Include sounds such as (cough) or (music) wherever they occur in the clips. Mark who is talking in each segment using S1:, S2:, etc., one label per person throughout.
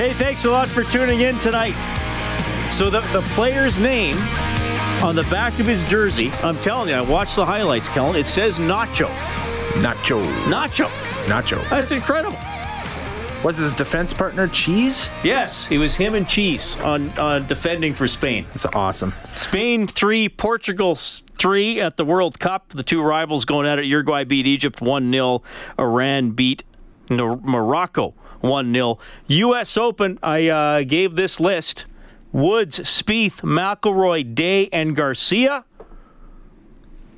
S1: Hey, thanks a lot for tuning in tonight. So the, the player's name on the back of his jersey, I'm telling you, I watched the highlights, Kellen. It says Nacho.
S2: Nacho.
S1: Nacho.
S2: Nacho.
S1: That's incredible.
S2: Was his defense partner Cheese?
S1: Yes, it was him and Cheese on uh, defending for Spain.
S2: That's awesome.
S1: Spain three, Portugal three at the World Cup. The two rivals going at it. Uruguay beat Egypt 1 0. Iran beat Morocco 1 0. U.S. Open, I uh, gave this list Woods, Spieth, McIlroy, Day, and Garcia.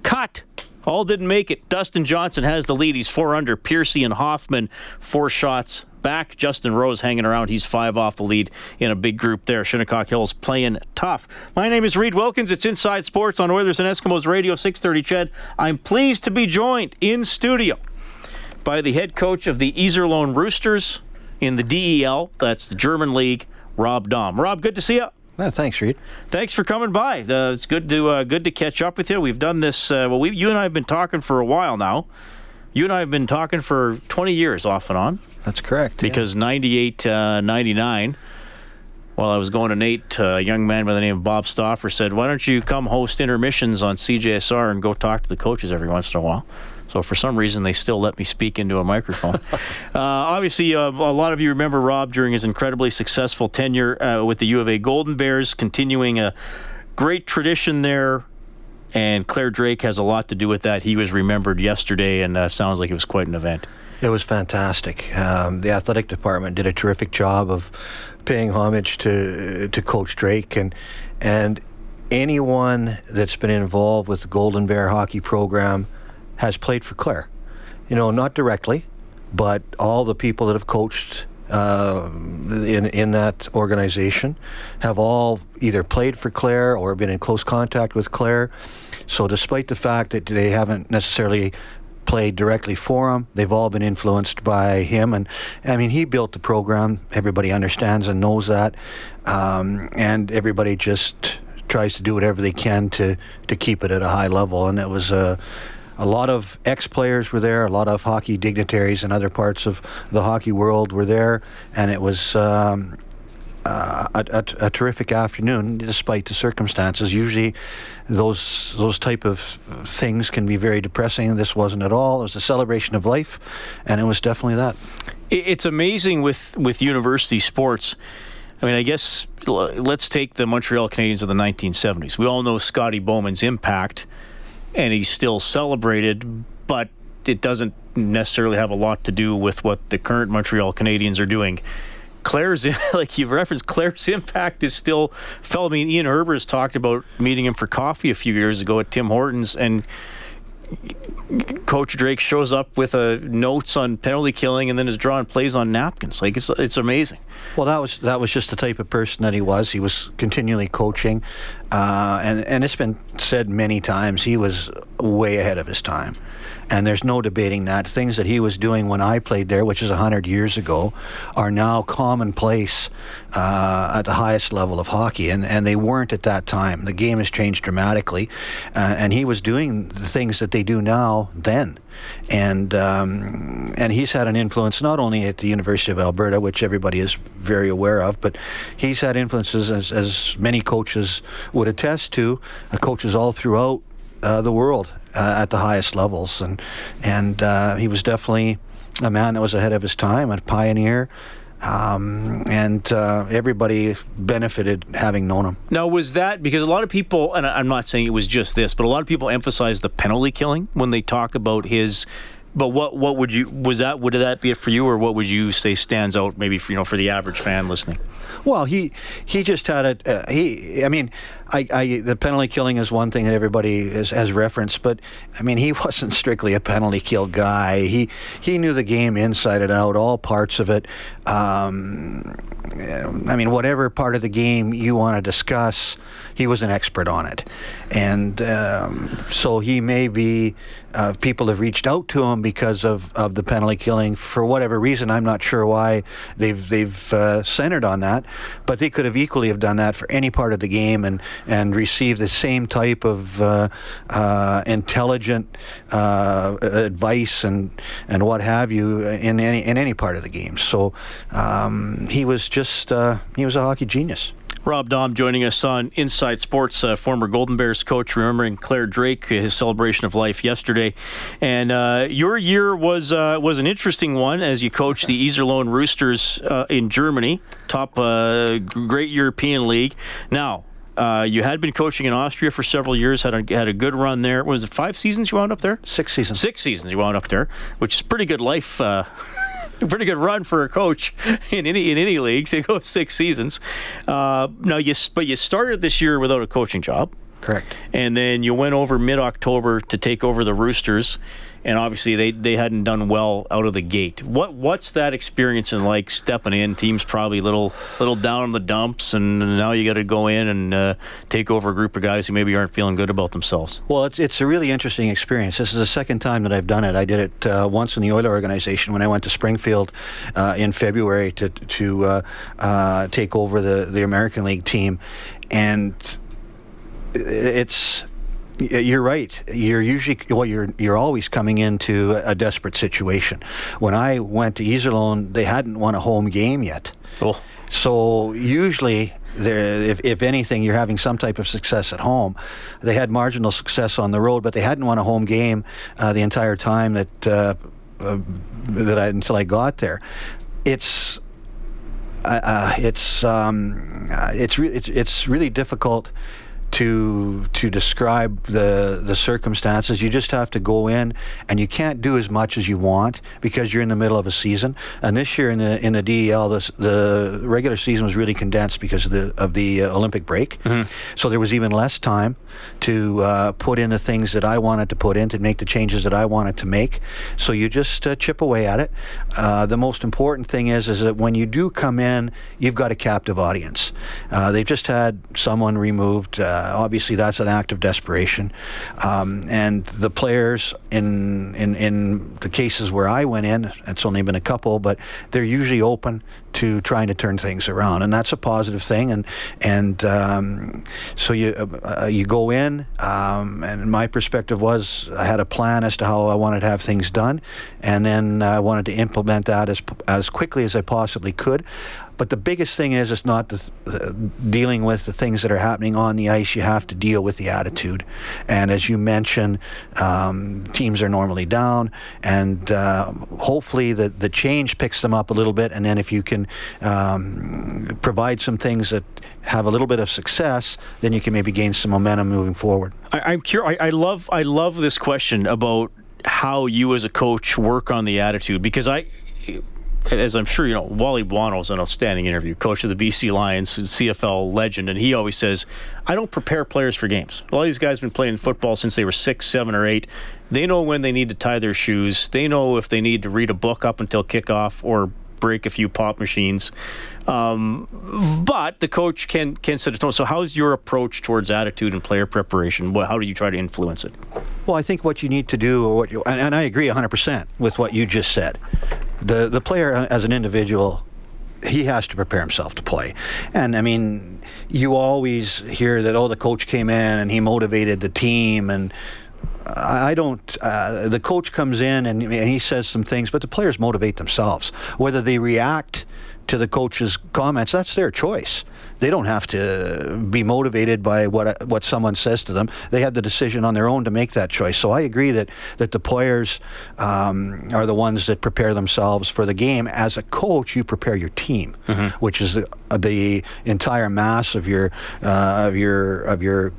S1: Cut. All didn't make it. Dustin Johnson has the lead. He's four under. Piercy and Hoffman, four shots back. Justin Rose hanging around. He's five off the lead in a big group there. Shinnecock Hills playing tough. My name is Reed Wilkins. It's Inside Sports on Oilers and Eskimos Radio 630 Ched. I'm pleased to be joined in studio by the head coach of the Iserlohn Roosters in the DEL. That's the German League, Rob Daum. Rob, good to see you.
S3: Yeah, thanks, Reed.
S1: Thanks for coming by. Uh, it's good to uh, good to catch up with you. We've done this. Uh, well, we, you and I have been talking for a while now. You and I have been talking for 20 years off and on
S3: That's correct. yeah.
S1: because 98, uh, 99, while I was going to NAIT, uh, a young man by the name of Bob Stoffer said, Why don't you come host intermissions on CJSR and go talk to the coaches every once in a while? So for some reason, they still let me speak into a microphone. (laughs) uh, obviously, uh, a lot of you remember Rob during his incredibly successful tenure uh, with the U of A Golden Bears, continuing a great tradition there. And Clare Drake has a lot to do with that. He was remembered yesterday, and uh, sounds like it was quite an event.
S3: It was fantastic. Um, the athletic department did a terrific job of paying homage to to Coach Drake and and anyone that's been involved with the Golden Bear hockey program has played for Clare. You know, not directly, but all the people that have coached uh, in in that organization have all either played for Clare or been in close contact with Clare. So, despite the fact that they haven't necessarily played directly for him. They've all been influenced by him, and I mean, he built the program. Everybody understands and knows that, um, and everybody just tries to do whatever they can to to keep it at a high level. And it was a a lot of ex-players were there, a lot of hockey dignitaries in other parts of the hockey world were there, and it was. Um, uh, a, a, a terrific afternoon, despite the circumstances. Usually, those those type of things can be very depressing. This wasn't at all. It was a celebration of life, and it was definitely that.
S1: It's amazing with with university sports. I mean, I guess let's take the Montreal Canadiens of the 1970s. We all know Scotty Bowman's impact, and he's still celebrated, but it doesn't necessarily have a lot to do with what the current Montreal Canadiens are doing. Clare's, (laughs) like you've referenced, Clare's impact is still felt. I mean, Ian Herbers talked about meeting him for coffee a few years ago at Tim Hortons, and Coach Drake shows up with a notes on penalty killing and then is drawing plays on napkins. Like it's it's amazing.
S3: Well, that was that was just the type of person that he was. He was continually coaching, uh, and and it's been said many times he was way ahead of his time, and there's no debating that. Things that he was doing when I played there, which is hundred years ago, are now commonplace uh, at the highest level of hockey, and and they weren't at that time. The game has changed dramatically, uh, and he was doing the things that they do now then and um, and he's had an influence not only at the University of Alberta, which everybody is very aware of, but he's had influences as, as many coaches would attest to, uh, coaches all throughout uh, the world uh, at the highest levels, and and uh, he was definitely a man that was ahead of his time, a pioneer. um, and uh, everybody benefited having known him.
S1: Now, was that because a lot of people, and I'm not saying it was just this, but a lot of people emphasize the penalty killing when they talk about his. But what what would you was that would that be it for you, or what would you say stands out maybe for you know for the average fan listening?
S3: Well, he he just had it. Uh, he, I mean, I, I the penalty killing is one thing that everybody has, has referenced, but I mean, he (laughs) wasn't strictly a penalty kill guy. He he knew the game inside and out, all parts of it. Um, I mean, whatever part of the game you want to discuss, he was an expert on it, and um, so he may be. Uh, people have reached out to him because of, of the penalty killing for whatever reason. I'm not sure why they've they've uh, centered on that, but they could have equally have done that for any part of the game and and received the same type of uh, uh, intelligent uh, advice and and what have you in any in any part of the game. So um, he was just uh, he was a hockey genius.
S1: Rob Daum joining us on Inside Sports, uh, former Golden Bears coach, remembering Clare Drake, his celebration of life yesterday. And uh, your year was uh, was an interesting one as you coached the Iserlohn Roosters uh, in Germany, top uh, great European league. Now. Uh, you had been coaching in Austria for several years. had a, had a good run there. Was it five seasons you wound up there?
S3: Six seasons.
S1: Six seasons you wound up there, which is pretty good life. Uh, (laughs) pretty good run for a coach (laughs) in any in any league They go six seasons. Uh, now you but you started this year without a coaching job,
S3: Correct.
S1: and then you went over mid October to take over the Roosters, and obviously they, they hadn't done well out of the gate. What what's that experience in like stepping in? Teams probably little little down in the dumps, and now you got to go in and uh, take over a group of guys who maybe aren't feeling good about themselves.
S3: Well, it's it's a really interesting experience. This is the second time that I've done it. I did it uh, once in the Oiler organization when I went to Springfield uh, in February to to uh, uh, take over the the American League team, and it's you're right. You're usually well. You're you're always coming into a desperate situation. When I went to Iserlohn, they hadn't won a home game yet.
S1: Oh.
S3: So usually, there, if, if anything, you're having some type of success at home. They had marginal success on the road, but they hadn't won a home game uh, the entire time that uh, uh, that I until I got there. It's uh, uh, it's um, uh, it's, re- it's it's really difficult to to describe the the circumstances. You just have to go in, and you can't do as much as you want because you're in the middle of a season. And this year in the in the DEL, the the regular season was really condensed because of the of the uh, Olympic break. So there was even less time to uh, put in the things that I wanted to put in to make the changes that I wanted to make. So you just uh, chip away at it. Uh, the most important thing is is that when you do come in, you've got a captive audience. Uh, they've just had someone removed. Uh, obviously, that's an act of desperation, um, and the players in in in the cases where I went in, it's only been a couple, but they're usually open to trying to turn things around, and that's a positive thing. And and um, so you uh, you go in, um, and my perspective was I had a plan as to how I wanted to have things done, and then I wanted to implement that as as quickly as I possibly could. But the biggest thing is, it's not the, uh, dealing with the things that are happening on the ice. You have to deal with the attitude. And as you mentioned, um, teams are normally down, and uh, hopefully the, the change picks them up a little bit. And then if you can um, provide some things that have a little bit of success, then you can maybe gain some momentum moving forward.
S1: I, I'm curious. I, I love I love this question about how you as a coach work on the attitude because I. As I'm sure you know, Wally Buono is an outstanding interview, coach of the BC Lions, CFL legend, and he always says, "I don't prepare players for games. A lot of these guys have been playing football since they were six, seven, or eight. They know when they need to tie their shoes. They know if they need to read a book up until kickoff or break a few pop machines. Um, but the coach can can set a tone. So, how's your approach towards attitude and player preparation? What, how do you try to influence it?
S3: Well, I think what you need to do, you, and, and I agree 100% with what you just said. The the player as an individual, he has to prepare himself to play. And I mean, you always hear that oh, the coach came in and he motivated the team and. I don't. Uh, the coach comes in and, and he says some things, but the players motivate themselves. Whether they react to the coach's comments, that's their choice. They don't have to be motivated by what what someone says to them. They have the decision on their own to make that choice. So I agree that that the players um, are the ones that prepare themselves for the game. As a coach, you prepare your team, which is the, the entire mass of your uh, of your of your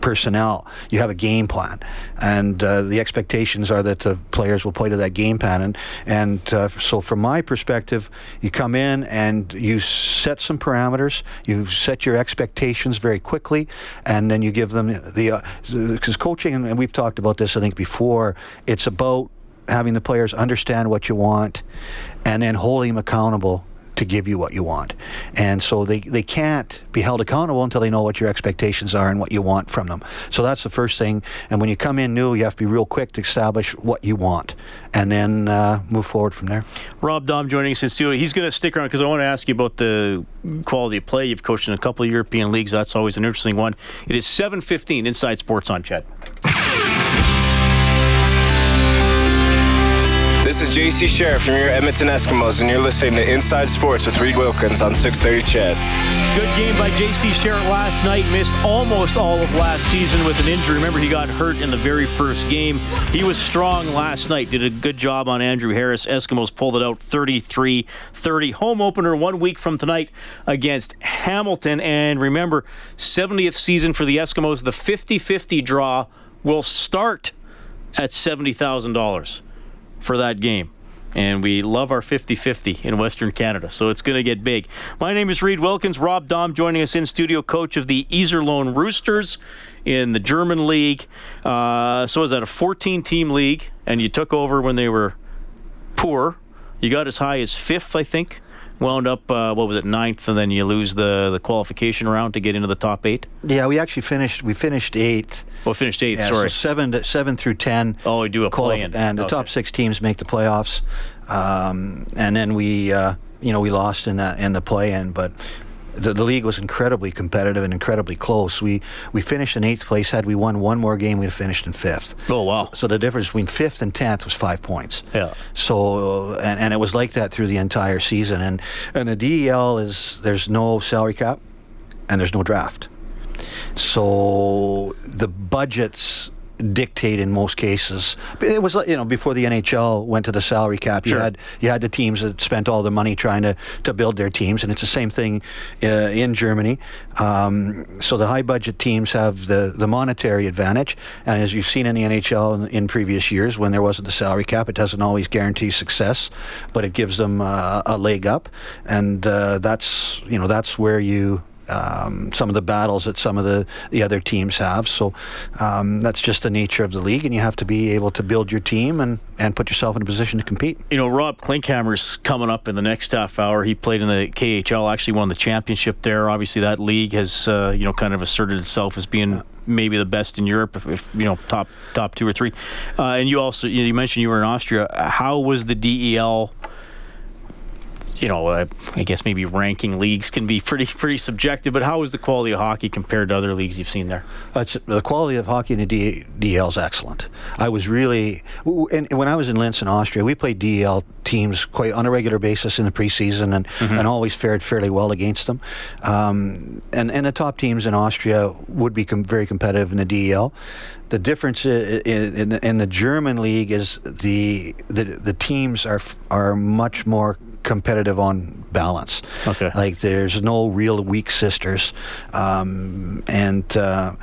S3: personnel. You have a game plan, and uh, the expectations are that the players will play to that game plan. And and uh, so, from my perspective, you come in and you set some parameters. You set your expectations very quickly, and then you give them the because coaching, and we've talked about this I think before. It's about having the players understand what you want, and then holding them accountable to give you what you want. And so they, they can't be held accountable until they know what your expectations are and what you want from them. So that's the first thing. And when you come in new, you have to be real quick to establish what you want and then uh, move forward from there.
S1: Rob Daum joining us in studio. He's going to stick around because I want to ask you about the quality of play. You've coached in a couple of European leagues. That's always an interesting one. It is 7.15 Inside Sports on CHED.
S4: This is JC Sherritt from your Edmonton Eskimos, and you're listening to Inside Sports with Reed Wilkins on 630 Ched.
S1: Good game by J.C. Sherritt last night. Missed almost all of last season with an injury. Remember, he got hurt in the very first game. He was strong last night. Did a good job on Andrew Harris. Eskimos pulled it out 33-30. Home opener one week from tonight against Hamilton. And remember, 70th season for the Eskimos. The 50-50 draw will start at $70,000 for that game. And we love our 50 50 in Western Canada, so it's going to get big. My name is Reed Wilkins. Rob Daum joining us in studio, coach of the Iserlohn Roosters in the German League. Uh, so, is that a 14 team league? And you took over when they were poor. You got as high as fifth, I think. Wound up, uh, what was it, ninth, and then you lose the, the qualification round to get into the top eight.
S3: Yeah, we actually finished. We finished eighth.
S1: Well, finished eighth.
S3: Yeah,
S1: sorry,
S3: so seven to, seven through ten.
S1: Oh, we do a play-in.
S3: and the top six teams make the playoffs. Um, and then we, uh, you know, we lost in that in the play-in, but. The, the league was incredibly competitive and incredibly close. We we finished in eighth place. Had we won one more game, we'd have finished in fifth.
S1: Oh, wow.
S3: So, so the difference between fifth and tenth was five points.
S1: Yeah.
S3: So uh, and, and it was like that through the entire season. And and the DEL is there's no salary cap, and there's no draft. So the budgets dictate in most cases. It was you know before the NHL went to the salary cap. You had you had the teams that spent all the money trying to, to build their teams, and it's the same thing uh, in Germany. Um, so the high budget teams have the, the monetary advantage, and as you've seen in the NHL in, in previous years, when there wasn't the salary cap, it doesn't always guarantee success, but it gives them uh, a leg up, and uh, that's you know that's where you um, some of the battles that some of the, the other teams have. So um, that's just the nature of the league, and you have to be able to build your team and, and put yourself in a position to compete.
S1: you know, Rob Klinkhammer's coming up in the next half hour. He played in the KHL, actually won the championship there. Obviously, that league has, uh, you know, kind of asserted itself as being maybe the best in Europe, if, if you know, top top two or three. Uh, and you also, you, mentioned you were in Austria. How was the DEL? You know, uh, I guess maybe ranking leagues can be pretty pretty subjective, but how is the quality of hockey compared to other leagues you've seen there?
S3: It's, the quality of hockey in the D, DL is excellent. I was really, and when I was in Linz in Austria, we played DL teams quite on a regular basis in the preseason and, and always fared fairly well against them. Um, and, and the top teams in Austria would be com- very competitive in the DEL. The difference in, in, in the German league is the, the the teams are are much more competitive on balance.
S1: Okay.
S3: Like there's no real weak sisters, um, and uh,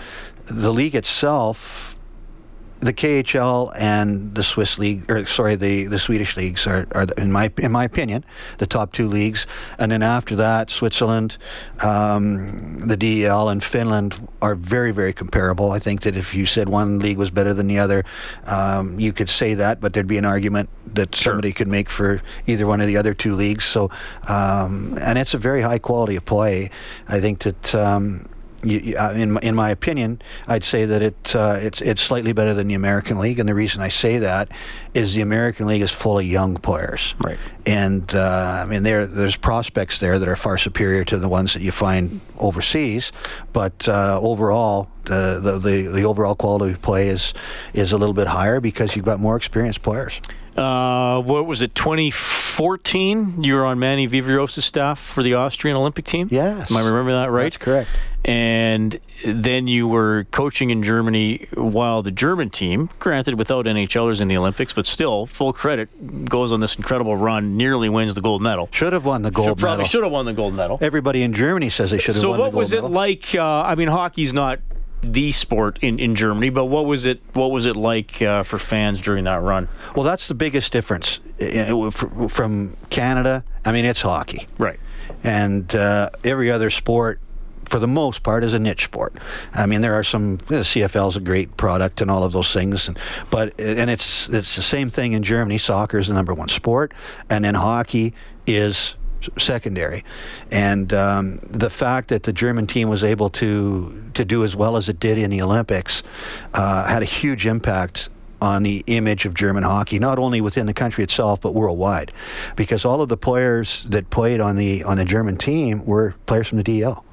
S3: the league itself. The KHL and the Swiss league, or sorry, the, the Swedish leagues are, are in my in my opinion the top two leagues, and then after that Switzerland, um, the DEL and Finland are very very comparable. I think that if you said one league was better than the other, um, you could say that, but there'd be an argument that somebody could make for either one of the other two leagues. So, um, and it's a very high quality of play. I think that. You, uh, in my, in my opinion, I'd say that it uh, it's it's slightly better than the American League, and the reason I say that is the American League is full of young players,
S1: Right.
S3: And uh, I mean, there there's prospects there that are far superior to the ones that you find overseas, but uh, overall, the, the the overall quality of play is is a little bit higher because you've got more experienced players.
S1: Uh, what was it, 2014? You were on Manny Viveiros' staff for the Austrian Olympic team?
S3: Yes.
S1: Am I remembering that right?
S3: That's correct.
S1: And then you were coaching in Germany while the German team, granted without NHLers in the Olympics, but still, full credit, goes on this incredible run, nearly wins the gold medal.
S3: Should have won the gold
S1: Should- probably
S3: medal.
S1: should have won the gold medal.
S3: Everybody in Germany says they should have
S1: So
S3: won the gold medal.
S1: So what was it like? Uh, I mean, hockey's not the sport in, in Germany, but what was it? What was it like uh, for fans during that run?
S3: Well, that's the biggest difference uh, from Canada. I mean, it's hockey.
S1: Right.
S3: and uh, every other sport for the most part is a niche sport. I mean there are some the CFL is a great product and all of those things and but and it's it's the same thing in Germany soccer is the number one sport and then hockey is secondary and um, the fact that the German team was able to to do as well as it did in the Olympics uh, had a huge impact on the image of German hockey, not only within the country itself but worldwide, because all of the players that played on the on the German team were players from the DL.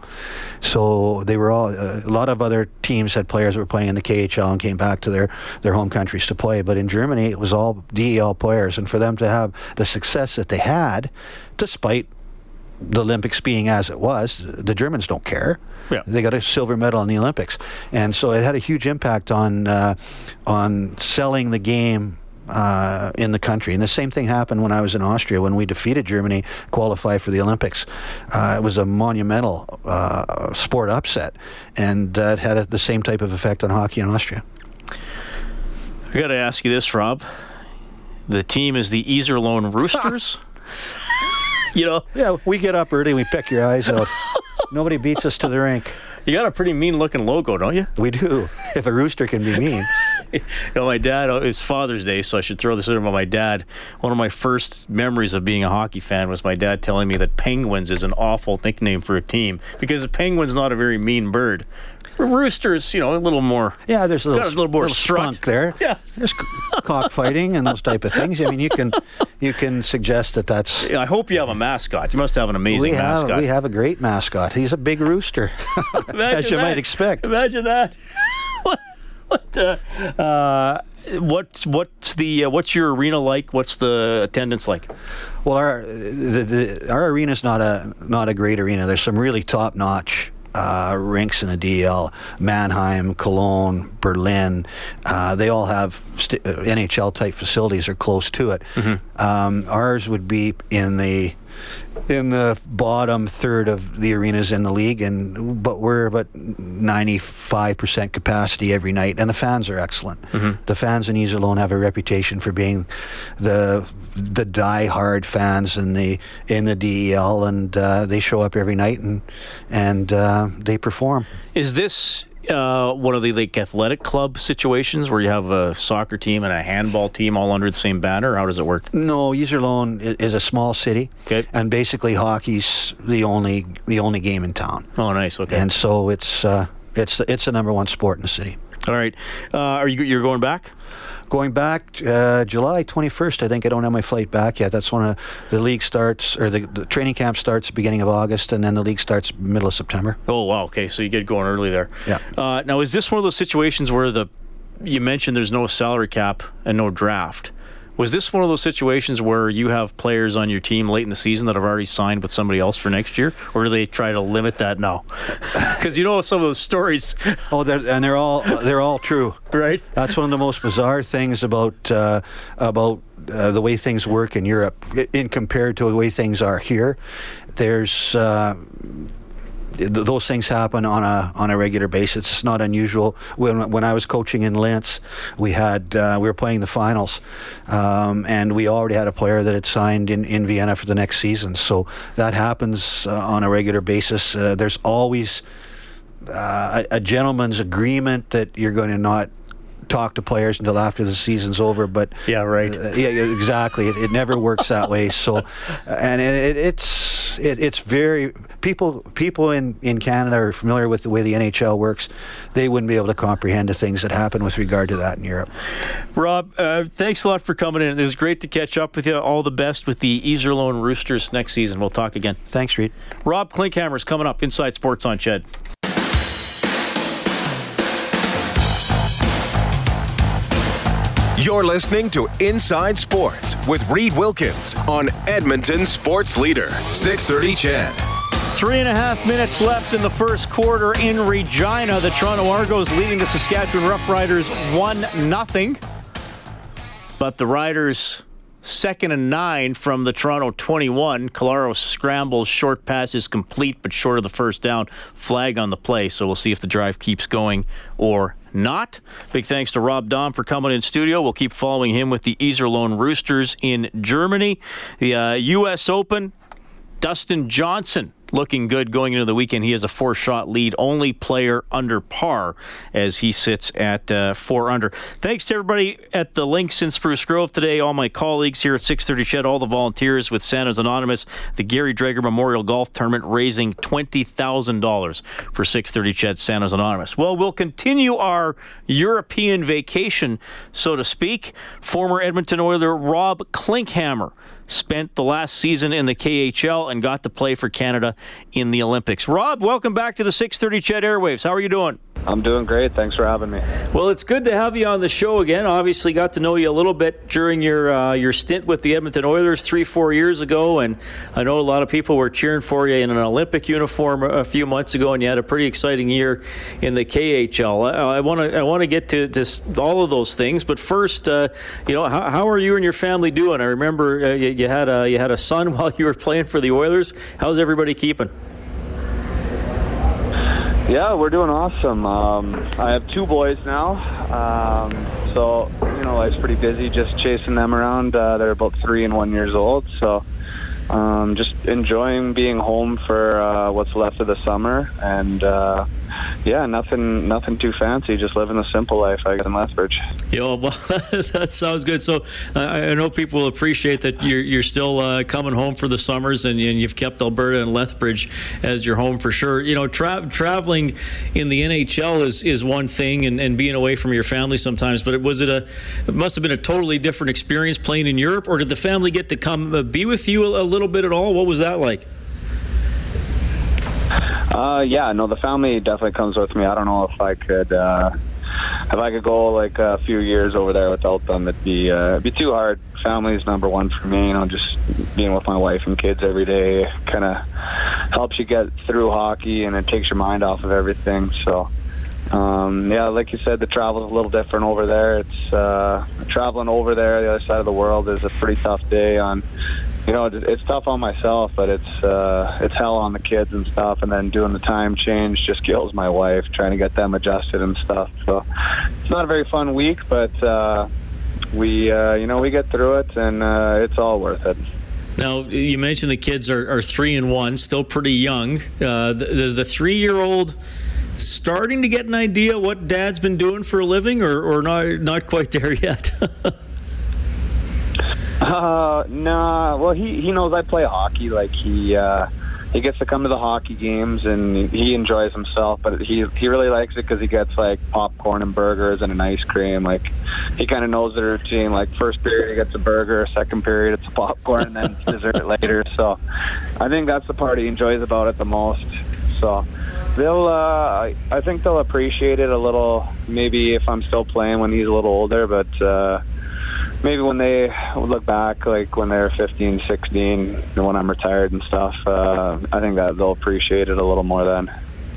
S3: So they were all uh, a lot of other teams had players that were playing in the KHL and came back to their their home countries to play. But in Germany, it was all DEL players, and for them to have the success that they had, despite the Olympics being as it was, the Germans don't care.
S1: Yeah.
S3: They got a silver medal in the Olympics, and so it had a huge impact on uh, on selling the game. Uh, in the country, and the same thing happened when I was in Austria when we defeated Germany, qualified for the Olympics. Uh, it was a monumental uh, sport upset, and it had a, the same type of effect on hockey in Austria.
S1: I got to ask you this, Rob. The team is the Iserlohn Roosters. (laughs) you know,
S3: Yeah, we get up early, we pick your eyes out. (laughs) Nobody beats us to the rink.
S1: you got a pretty mean-looking logo, don't you?
S3: We do. If a rooster can be mean. (laughs)
S1: You know, my dad, uh, it's Father's Day, so I should throw this in about my dad. One of my first memories of being a hockey fan was my dad telling me that Penguins is an awful nickname for a team because a penguin's not a very mean bird. Roosters, you know, a little more.
S3: Yeah, there's a little,
S1: a little more strut.
S3: spunk there. (laughs)
S1: Yeah.
S3: there's cockfighting and those type of things. I mean, you can you can suggest that that's.
S1: I hope you have a mascot. You must have an amazing
S3: We have
S1: mascot.
S3: we have a great mascot. He's a big rooster, (laughs) as you
S1: that.
S3: might expect.
S1: Imagine that. What? Uh, uh, what's what's the uh, what's your arena like? What's the attendance like?
S3: Well, our the, the, our arena's not a not a great arena. There's some really top notch. Uh, rinks in the DL, Mannheim, Cologne, Berlin, uh, they all have st- uh, NHL type facilities or close to it. Um, ours would be in the in the bottom third of the arenas in the league, and but we're about 95 percent capacity every night, and the fans are excellent. The fans in Iserlohn have a reputation for being the the die-hard fans in the in the DEL, and uh, they show up every night and and uh, they perform.
S1: Is this uh, one of the like athletic club situations where you have a soccer team and a handball team all under the same banner? How does it work?
S3: No, Iserlohn i- is a small city,
S1: Okay.
S3: and basically hockey's the only the only game in town,
S1: Oh, nice. Okay.
S3: and so it's uh, it's it's the number one sport in the city.
S1: all right. Uh, are you you're going back?
S3: Going back uh, July 21st, I think I don't have my flight back yet. That's when uh, the league starts, or the, the training camp starts beginning of August, and then the league starts middle of September.
S1: Oh wow. Okay. So you get going early there.
S3: Yeah.
S1: Uh, now is this one of those situations where the you mentioned there's no salary cap and no draft? Was this one of those situations where you have players on your team late in the season that have already signed with somebody else for next year, or do they try to limit that now? (laughs) Because you know some of those stories,
S3: Oh, they're, and they're all they're all true.
S1: right?
S3: That's one of the most bizarre things about uh, about uh, the way things work in Europe, in compared to the way things are here. There's uh, those things happen on a on a regular basis. It's not unusual. When when I was coaching in Linz, we had uh, we were playing the finals, um, and we already had a player that had signed in, in Vienna for the next season. So that happens uh, on a regular basis. Uh, there's always uh, a, a gentleman's agreement that you're going to not talk to players until after the season's over. But
S1: Yeah, right.
S3: uh, yeah, exactly. It, it never works that way. So, and it, it's it, it's very people people in in Canada are familiar with the way the NHL works. They wouldn't be able to comprehend the things that happen with regard to that in Europe.
S1: Rob, uh, thanks a lot for coming in. It was great to catch up with you. All the best with the Iserlohn Roosters next season. We'll talk again.
S3: Thanks, Reed.
S1: Rob Klinkhammer is coming up inside Sports on Ched.
S5: You're listening to Inside Sports with Reed Wilkins on Edmonton Sports Leader, 630 CHED.
S1: Three and a half minutes left in the first quarter in Regina. The Toronto Argos leading the Saskatchewan Roughriders 1 0. But the Riders second and nine from the Toronto 21. Collaros scrambles, short pass is complete, but short of the first down. Flag on the play, so we'll see if the drive keeps going or not. Big thanks to Rob Daum for coming in studio. We'll keep following him with the Iserlohn Roosters in Germany. The uh, U.S. Open, Dustin Johnson looking good going into the weekend. He has a four shot lead, only player under par as he sits at uh, four under. Thanks to everybody at the Links in Spruce Grove today, all my colleagues here at 630 CHED, all the volunteers with Santa's Anonymous, the Gary Drager Memorial Golf Tournament raising $20,000 for 630 CHED Santa's Anonymous. Well, we'll continue our European vacation, so to speak. Former Edmonton Oiler Rob Klinkhammer spent the last season in the KHL and got to play for Canada in the Olympics. Rob, welcome back to the 630 CHED Airwaves. How are you doing?
S6: I'm doing great. Thanks for having me.
S1: Well, it's good to have you on the show again. Obviously, got to know you a little bit during your uh, your stint with the Edmonton Oilers three, four years ago, and I know a lot of people were cheering for you in an Olympic uniform a few months ago, and you had a pretty exciting year in the KHL. I want to I want to get to, to all of those things, but first, uh, you know, how, how, are you and your family doing? I remember uh, you, you had a you had a son (laughs) while you were playing for the Oilers. How's everybody keeping?
S6: Yeah, we're doing awesome. Um, I have two boys now, um, so you know life's pretty busy. Just chasing them around. Uh, they're about three and one years old, so um, just enjoying being home for uh, what's left of the summer and. Uh, yeah, nothing, nothing too fancy. Just living a simple life, I got in Lethbridge.
S1: Yeah, (laughs) well, that sounds good. So uh, I know people will appreciate that you're, you're still uh, coming home for the summers, and, and, you've kept Alberta and Lethbridge as your home for sure. You know, tra- traveling in the NHL is, is one thing, and, and being away from your family sometimes. But it, was it a? It must have been a totally different experience playing in Europe, or did the family get to come uh, be with you a, a little bit at all? What was that like?
S6: Uh, yeah, no, the family definitely comes with me. I don't know if I could, uh, if I could go like a few years over there without them, it'd be, uh, it'd be too hard. Family's number one for me. You know, just being with my wife and kids every day kind of helps you get through hockey, and it takes your mind off of everything. So, um, yeah, like you said, the travel's a little different over there. It's uh, traveling over there, the other side of the world, is a pretty tough day on you know, it's tough on myself, but it's uh, it's hell on the kids and stuff. And then doing the time change just kills my wife, trying to get them adjusted and stuff. So it's not a very fun week, but uh, we uh, you know we get through it, and uh, it's all worth it.
S1: Now you mentioned the kids are, are three and one, still pretty young. Uh, the three year old starting to get an idea what dad's been doing for a living, or, or not not quite there yet? (laughs)
S6: Uh, nah. Well, he he knows I play hockey. Like he uh, he gets to come to the hockey games and he enjoys himself. But he he really likes it because he gets like popcorn and burgers and an ice cream. Like he kind of knows the routine. Like first period he gets a burger, second period it's a popcorn, and then (laughs) dessert later. So I think that's the part he enjoys about it the most. So they'll uh, I I think they'll appreciate it a little. Maybe if I'm still playing when he's a little older, but. Uh, maybe when they look back, like when they're 15, 16, when I'm retired and stuff, uh, I think that they'll appreciate it a little more then.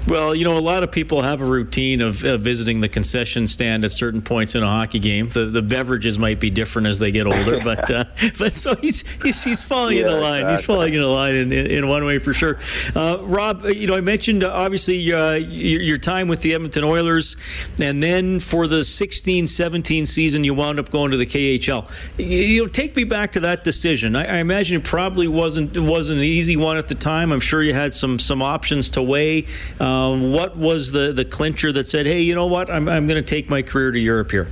S1: Well, you know, a lot of people have a routine of uh, visiting the concession stand at certain points in a hockey game. The, the beverages might be different as they get older, but uh, (laughs) but so he's he's, he's falling yeah, in the line. Exactly. He's falling in the line in, in, in one way for sure. Uh, Rob, uh, you know, I mentioned uh, obviously uh, your, your, time with the Edmonton Oilers, and then for the 16-17 season, you wound up going to the KHL. You, you know, take me back to that decision. I, I imagine it probably wasn't wasn't an easy one at the time. I'm sure you had some some options to weigh. Um, what was the, the clincher that said, hey, you know what, I'm, I'm going to take my career to Europe here?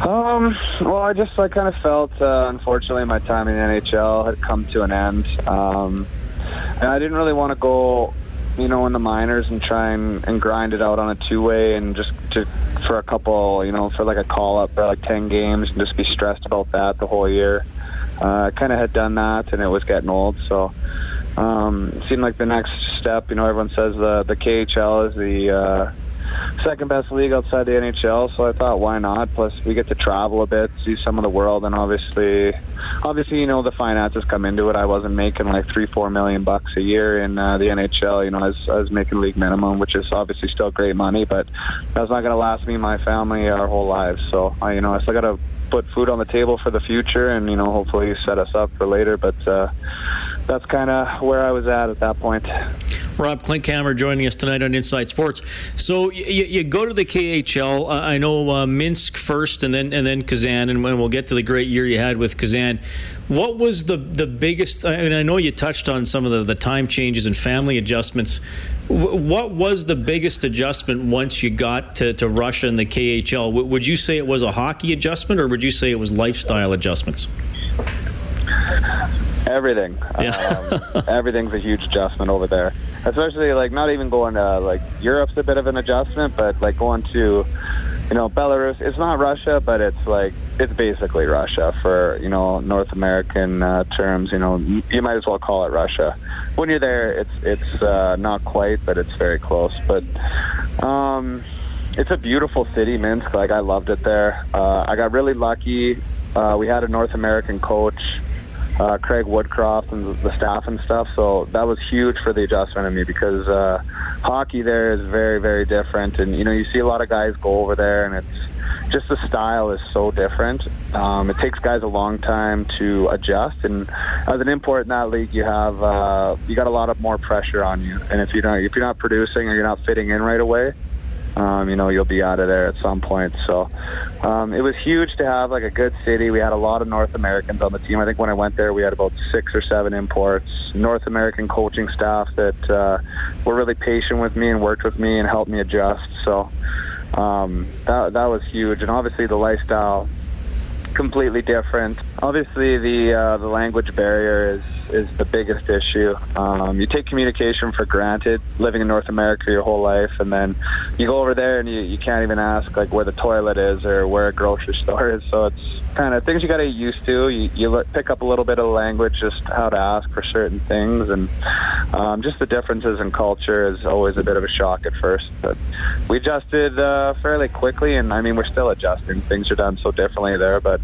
S6: Um, well, I just I kind of felt, uh, unfortunately, my time in NHL had come to an end, um, and I didn't really want to go, you know, in the minors and try and, and grind it out on a two way and just to for a couple, you know, for like a call up for like ten games and just be stressed about that the whole year. Uh, I kind of had done that, and it was getting old, so um, seemed like the next step. You know, everyone says the the KHL is the uh, second best league outside the NHL. So I thought, why not? Plus, we get to travel a bit, see some of the world, and obviously, obviously, you know, the finances come into it. I wasn't making like three, four million bucks a year in uh, the NHL. You know, I was, I was making league minimum, which is obviously still great money, but that's not going to last me and my family our whole lives. So I, you know, I still got to put food on the table for the future, and you know, hopefully set us up for later. But uh, that's kind of where I was at at that point.
S1: Rob Klinkhammer joining us tonight on Inside Sports. So you, you go to the KHL. Uh, I know uh, Minsk first, and then and then Kazan, and when we'll get to the great year you had with Kazan. What was the the biggest? I mean, I know you touched on some of the, the time changes and family adjustments. what was the biggest adjustment once you got to, to Russia and the KHL? would you say it was a hockey adjustment, or would you say it was lifestyle adjustments?
S6: Everything.
S1: Yeah.
S6: um, everything's a huge adjustment over there. Especially like not even going to like Europe's a bit of an adjustment, but like going to you know Belarus. It's not Russia, but it's like it's basically Russia for you know North American uh, terms. You know you might as well call it Russia. When you're there, it's it's uh, not quite, but it's very close. But um, it's a beautiful city, Minsk. Like I loved it there. Uh, I got really lucky. Uh, we had a North American coach uh, Craig Woodcroft and the staff and stuff. So that was huge for the adjustment of me because uh, hockey there is very, very different. And, you know, you see a lot of guys go over there and it's just the style is so different. Um, it takes guys a long time to adjust. And as an import in that league, you have, uh, you got a lot of more pressure on you. And if you're not, if you're not producing or you're not fitting in right away, um, you know, you'll be out of there at some point. So um, it was huge to have like a good city. We had a lot of North Americans on the team. I think when I went there, we had about six or seven imports, North American coaching staff that uh, were really patient with me and worked with me and helped me adjust. So um, that that was huge, and obviously the lifestyle completely different. Obviously, the uh, the language barrier is is the biggest issue. Um, you take communication for granted, living in North America your whole life, and then you go over there and you, you can't even ask like where the toilet is or where a grocery (laughs) store is. So it's kind of things you got to get used to. You, you pick up a little bit of language, just how to ask for certain things, and um, just the differences in culture is always a bit of a shock at first. But we adjusted uh, fairly quickly, and I mean we're still adjusting. Things are done so differently there, but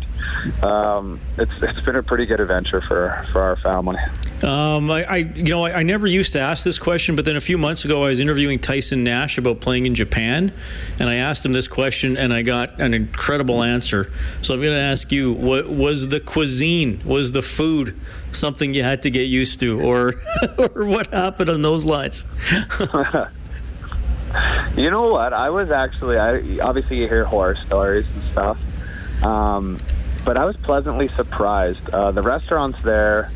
S6: um, it's it's been a pretty good adventure for for our family.
S1: Um, I, I, you know, I, I, never used to ask this question, but then a few months ago, I was interviewing Tyson Nash about playing in Japan, and I asked him this question, and I got an incredible answer. So I'm going to ask you: What was the cuisine? Was the food something you had to get used to, or, (laughs) or what happened on those lines? (laughs)
S6: you know what? I was actually, I obviously you hear horror stories and stuff, um, but I was pleasantly surprised. Uh, the restaurants there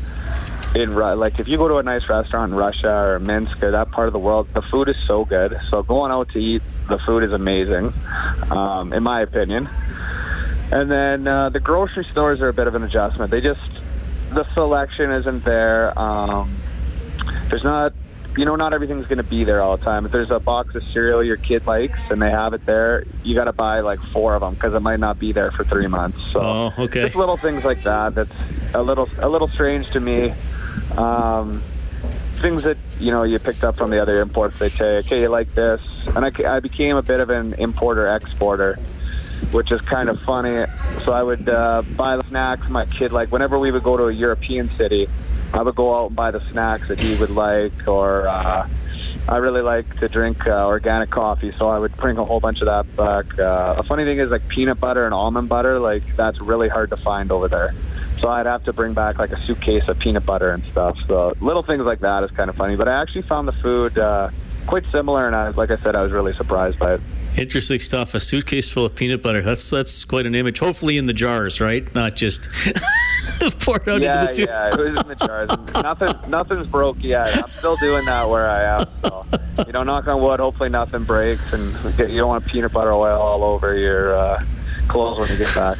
S6: in like if you go to a nice restaurant in Russia or Minsk or that part of the world, the food is so good. So going out to eat, the food is amazing, um, in my opinion. And then uh, the grocery stores are a bit of an adjustment. They just the selection isn't there. Um, there's not, you know, not everything's going to be there all the time. If there's a box of cereal your kid likes and they have it there, you got to buy like four of them because it might not be there for three months. So
S1: oh, okay.
S6: just little things like that. That's a little a little strange to me. Um, things that you know you picked up from the other imports. They say, okay, you like this, and I, I became a bit of an importer exporter, which is kind of funny. So I would uh, buy the snacks my kid like whenever we would go to a European city, I would go out and buy the snacks that he would like, or uh, I really like to drink uh, organic coffee, so I would bring a whole bunch of that back. Uh, a funny thing is like peanut butter and almond butter, like that's really hard to find over there. So I'd have to bring back like a suitcase of peanut butter and stuff. So little things like that is kind of funny. But I actually found the food uh, quite similar, and I, like I said, I was really surprised by it.
S1: Interesting stuff. A suitcase full of peanut butter. That's that's quite an image. Hopefully in the jars, right? Not just (laughs) poured out
S6: yeah,
S1: into the suit.
S6: Yeah, it was in the jars. nothing, nothing's broke yet. I'm still doing that where I am. So, you know, knock on wood. Hopefully nothing breaks, and you don't want peanut butter oil all over your. Uh, close when you get back.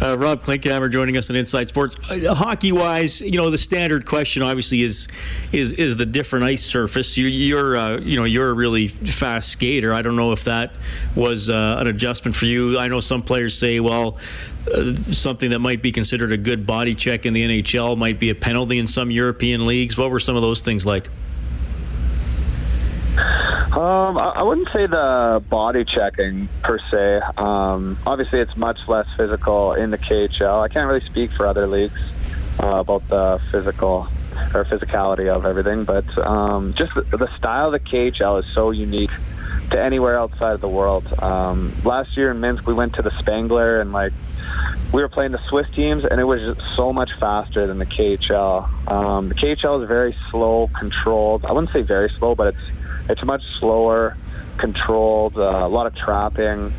S6: Uh,
S1: Rob Klinkhammer joining us on Inside Sports. Uh, hockey wise, you know the standard question obviously is is is the different ice surface. You're, you're uh, you know you're a really fast skater. I don't know if that was uh, an adjustment for you. I know some players say, well. Uh, something that might be considered a good body check in the NHL might be a penalty in some European leagues. What were some of those things like?
S6: Um, I I wouldn't say the body checking per se. Um, obviously, it's much less physical in the KHL. I can't really speak for other leagues uh, about the physical or physicality of everything, but um, just the, the style of the KHL is so unique to anywhere outside of the world. Um, last year in Minsk, we went to the Spengler and like we were playing the Swiss teams, and it was so much faster than the KHL. Um, the KHL is very slow, controlled. I wouldn't say very slow, but it's it's much slower, controlled. Uh, a lot of trapping.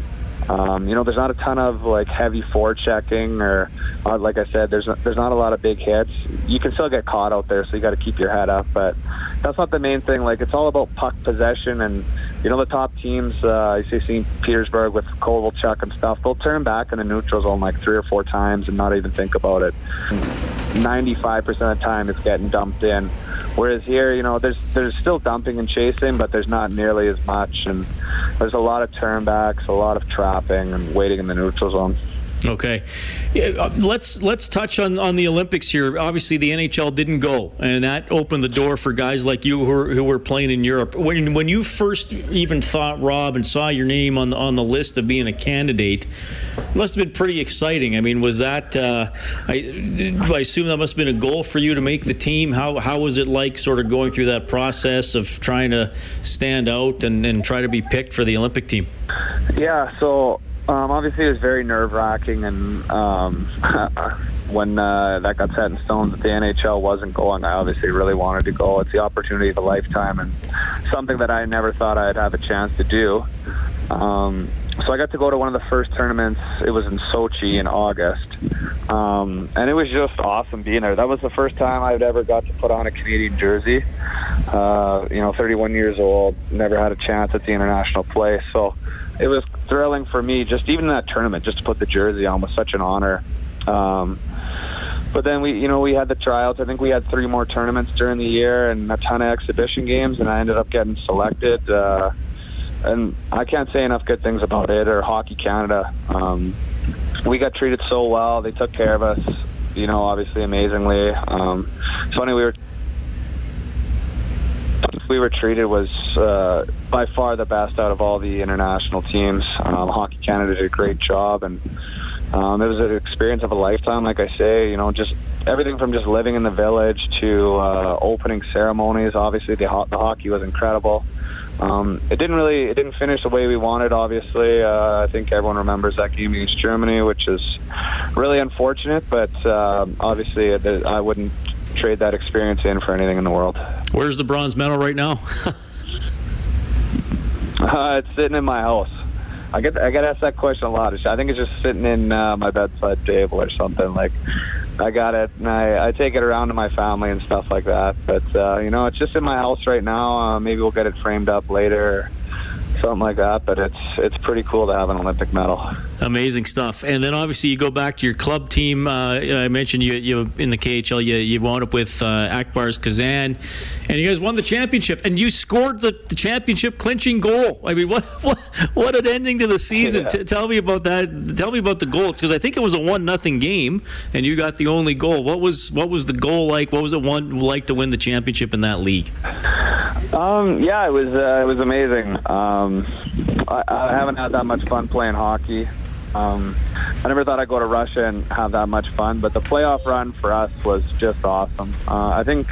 S6: Um, you know, there's not a ton of like heavy forechecking, or uh, like I said, there's there's not a lot of big hits. You can still get caught out there, so you got to keep your head up. But that's not the main thing. Like it's all about puck possession, and you know the top teams. Uh, see St. Petersburg with Kovalchuk and stuff. They'll turn back in the neutral zone like three or four times and not even think about it. 95% of the time, it's getting dumped in. Whereas here, you know, there's there's still dumping and chasing, but there's not nearly as much, and there's a lot of turnbacks, a lot of trapping, and waiting in the neutral zone.
S1: Okay, yeah, uh, let's let's touch on, on the Olympics here. Obviously, the NHL didn't go, and that opened the door for guys like you who were, who were playing in Europe. When when you first even thought Rob and saw your name on the on the list of being a candidate, must have been pretty exciting. I mean, was that? Uh, I, I assume that must have been a goal for you to make the team. How how was it like, sort of going through that process of trying to stand out and, and try to be picked for the Olympic team?
S6: Yeah, so um, obviously it was very nerve wracking, and um, (laughs) when uh, that got set in stone that the NHL wasn't going, I obviously really wanted to go. It's the opportunity of a lifetime, and something that I never thought I'd have a chance to do. Um, so I got to go to one of the first tournaments. It was in Sochi in August, um, and it was just awesome being there. That was the first time I'd ever got to put on a Canadian jersey. Uh, you know, 31 years old, never had a chance at the international play, so it was thrilling for me. Just even that tournament, just to put the jersey on was such an honor. Um, but then we, you know, we had the tryouts. I think we had three more tournaments during the year and a ton of exhibition games, and I ended up getting selected. Uh, and I can't say enough good things about it or Hockey Canada. Um, we got treated so well. They took care of us, you know, obviously amazingly. Um, it's funny we were we were treated was uh, by far the best out of all the international teams. Um, Hockey Canada did a great job, and um, it was an experience of a lifetime. Like I say, you know, just everything from just living in the village to uh, opening ceremonies. Obviously, the, ho- the hockey was incredible. Um, it didn't really, it didn't finish the way we wanted. Obviously, uh, I think everyone remembers that game against Germany, which is really unfortunate. But uh, obviously, I wouldn't trade that experience in for anything in the world.
S1: Where's the bronze medal right now? (laughs)
S6: uh, it's sitting in my house. I get I get asked that question a lot. I think it's just sitting in uh, my bedside table or something. Like I got it, and I, I take it around to my family and stuff like that. But uh, you know, it's just in my house right now. Uh, maybe we'll get it framed up later something like that. But it's it's pretty cool to have an Olympic medal.
S1: Amazing stuff. And then obviously you go back to your club team. Uh, I mentioned you, you in the KHL. You, you wound up with uh, Ak Bars Kazan, and you guys won the championship. And you scored the, the championship clinching goal. I mean, (laughs) what what, what an ending to the season. Yeah. T- tell me about that. Tell me about the goal because I think it was a one nothing game, and you got the only goal. What was what was the goal like? What was it one like to win the championship in that league?
S6: Um, yeah, it was uh, it was amazing. Um, I, I haven't had that much fun playing hockey. Um, I never thought I'd go to Russia and have that much fun, but the playoff run for us was just awesome. Uh, I think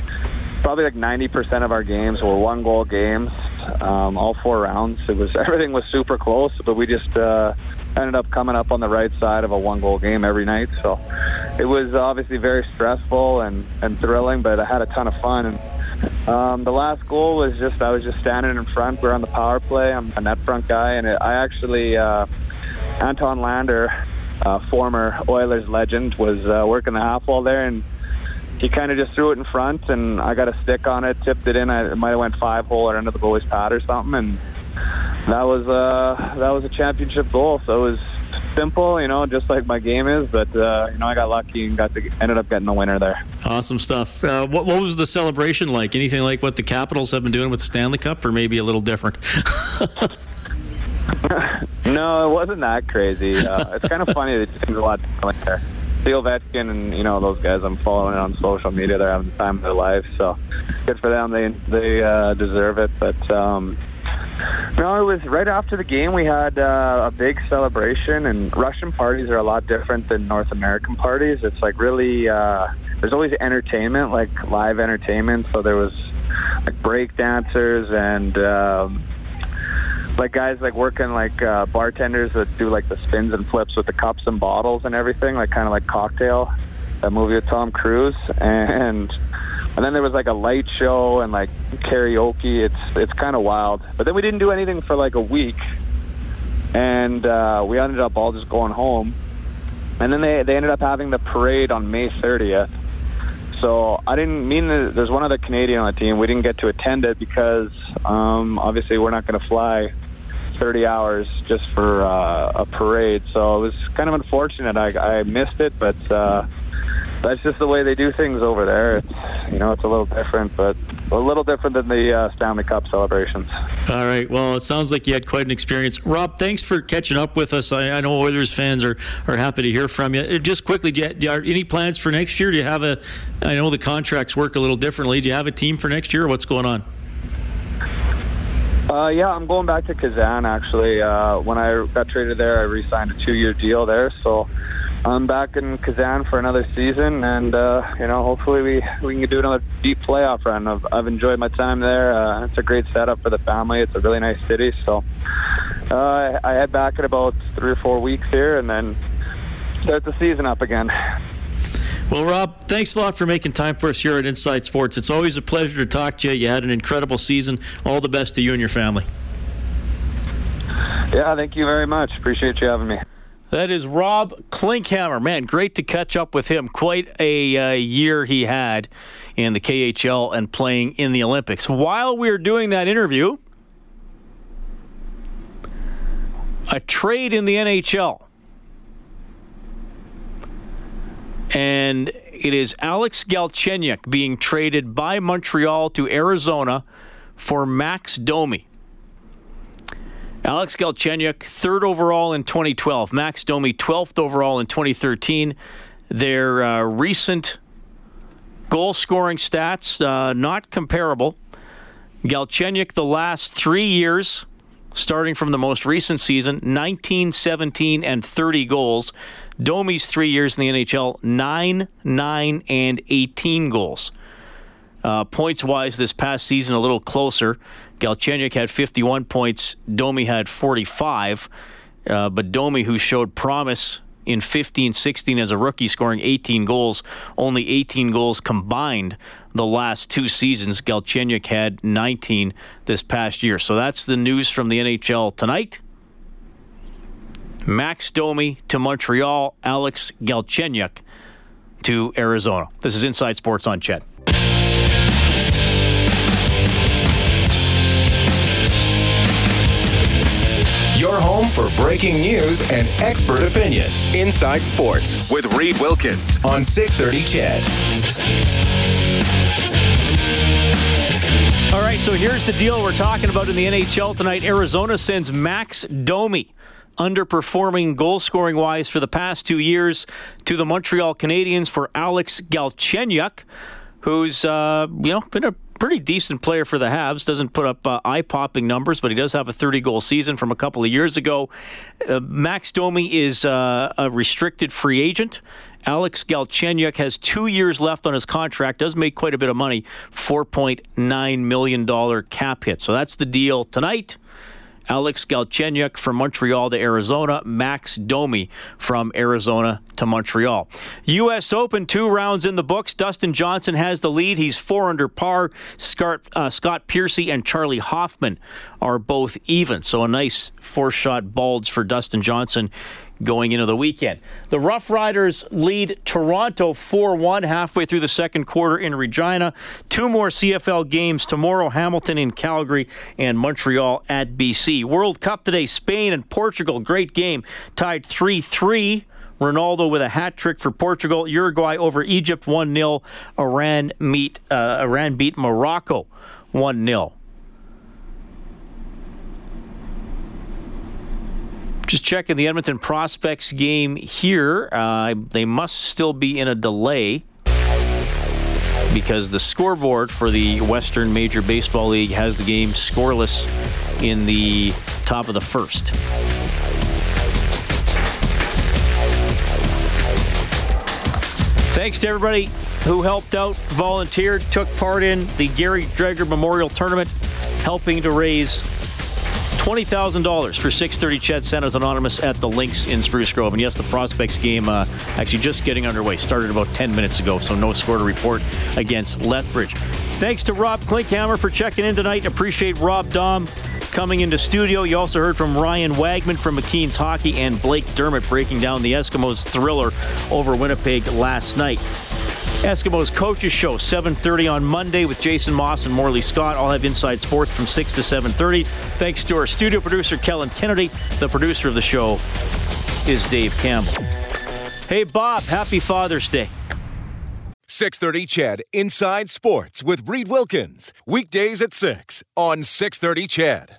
S6: probably like 90% of our games were one goal games, um, all four rounds. It was (laughs) everything was super close, but we just uh, ended up coming up on the right side of a one goal game every night. So it was obviously very stressful and, and thrilling, but I had a ton of fun. And um, the last goal was just I was just standing in front. We're on the power play. I'm a net front guy, and it, I actually uh, Anton Lander, uh, former Oilers legend, was uh, working the half wall there, and he kind of just threw it in front, and I got a stick on it, tipped it in. I it might have went five hole or into the goalie's pad or something, and that was uh, that was a championship goal. So it was simple, you know, just like my game is. But uh, you know, I got lucky and got to ended up getting the winner there.
S1: Awesome stuff. Uh, what, what was the celebration like? Anything like what the Capitals have been doing with the Stanley Cup, or maybe a little different? (laughs)
S6: no, it wasn't that crazy. Uh, it's kind of funny. It seems a lot like there. Theo Ovechkin and you know those guys I'm following on social media. They're having the time of their life, so good for them. They they uh, deserve it. But um, No, it was right after the game. We had uh, a big celebration, and Russian parties are a lot different than North American parties. It's like really, uh, there's always entertainment, like live entertainment. So there was like break dancers and um, like guys like working like uh, bartenders that do like the spins and flips with the cups and bottles and everything, like kind of like Cocktail, that movie with Tom Cruise, (laughs) and and then there was like a light show and like karaoke. It's it's kind of wild. But then we didn't do anything for like a week, and uh, we ended up all just going home. And then they they ended up having the parade on May 30th. So I didn't mean that there's one other Canadian on the team. We didn't get to attend it because um, obviously we're not going to fly 30 hours just for uh, a parade. So it was kind of unfortunate. I, I missed it, but uh, that's just the way they do things over there. It's you know it's a little different, but a little different than the uh, Stanley Cup celebrations.
S1: All right. Well, it sounds like you had quite an experience. Rob, thanks for catching up with us. I, I know Oilers fans are, are happy to hear from you. Uh, just quickly, do you, do you, are any plans for next year? Do you have a? I know the contracts work a little differently. Do you have a team for next year? What's going on?
S6: Uh, yeah, I'm going back to Kazan actually. Uh, when I got traded there, I re-signed a two-year deal there, so I'm back in Kazan for another season, and uh, you know, hopefully we we can do another deep playoff run. I've, I've enjoyed my time there. Uh, it's a great setup for the family. It's a really nice city. So uh, I head back in about three or four weeks here, and then start the season up again.
S1: Well, Rob, thanks a lot for making time for us here at Inside Sports. It's always a pleasure to talk to you. You had an incredible season. All the best to you and your family.
S6: Yeah, thank you very much. Appreciate you having me.
S1: That is Rob Klinkhammer. Man, great to catch up with him. Quite a uh, year he had in the KHL and playing in the Olympics. While we were doing that interview, a trade in the NHL. And it is Alex Galchenyuk being traded by Montreal to Arizona for Max Domi. Alex Galchenyuk, third overall in 2012. Max Domi, 12th overall in 2013. Their uh, recent goal scoring stats, uh, not comparable. Galchenyuk, the last three years, starting from the most recent season, 19, 17, and 30 goals. Domi's three years in the NHL, 9, 9, and 18 goals. Uh, points wise, this past season, a little closer. Galchenyuk had 51 points. Domi had 45. Uh, but Domi, who showed promise in 15 16 as a rookie, scoring 18 goals, only 18 goals combined the last two seasons. Galchenyuk had 19 this past year. So that's the news from the NHL tonight. Max Domi to Montreal, Alex Galchenyuk to Arizona. This is Inside Sports on CHED.
S5: Your home for breaking news and expert opinion. Inside Sports with Reid Wilkins on 630 CHED.
S1: All right, so here's the deal we're talking about in the NHL tonight. Arizona sends Max Domi, underperforming goal scoring wise for the past two years, to the Montreal Canadiens for Alex Galchenyuk, who's uh, you know been a pretty decent player for the Habs. Doesn't put up uh, eye-popping numbers, but he does have a 30-goal season from a couple of years ago. Uh, Max Domi is uh, a restricted free agent. Alex Galchenyuk has two years left on his contract. Does make quite a bit of money, $4.9 million cap hit. So that's the deal tonight. Alex Galchenyuk from Montreal to Arizona, Max Domi from Arizona to Montreal. U.S. Open, two rounds in the books. Dustin Johnson has the lead. He's four under par. Scott, uh, Scott Piercy and Charley Hoffman are both even. So a nice four shot bulge for Dustin Johnson going into the weekend. The Rough Riders lead Toronto 4 1 halfway through the second quarter in Regina. Two more CFL games tomorrow Hamilton in Calgary and Montreal at BC. World Cup today, Spain and Portugal. Great game. Tied 3 3. Ronaldo with a hat trick for Portugal. Uruguay over Egypt 1 0. Iran, meet, uh, Iran beat Morocco 1 0. Just checking the Edmonton Prospects game here. Uh, they must still be in a delay. because the scoreboard for the Western Major Baseball League has the game scoreless in the top of the first. Thanks to everybody who helped out, volunteered, took part in the Gary Dreger Memorial Tournament, helping to raise $20,000 for 630 CHED Santa's Anonymous at the Links in Spruce Grove. And yes, the Prospects game uh, actually just getting underway. Started about 10 minutes ago, so no score to report against Lethbridge. Thanks to Rob Klinkhammer for checking in tonight. Appreciate Rob Daum coming into studio. You also heard from Ryan Wagman from McKeen's Hockey and Blake Dermott breaking down the Eskimos thriller over Winnipeg last night. Eskimos Coaches Show, 7.30 on Monday with Jason Maas and Morley Scott. I'll have Inside Sports from 6 to 7.30. Thanks to our studio producer, Kellen Kennedy. The producer of the show is Dave Campbell. Hey, Bob, happy Father's Day.
S5: 630 CHED Inside Sports with Reid Wilkins. Weekdays at 6 on 630 CHED.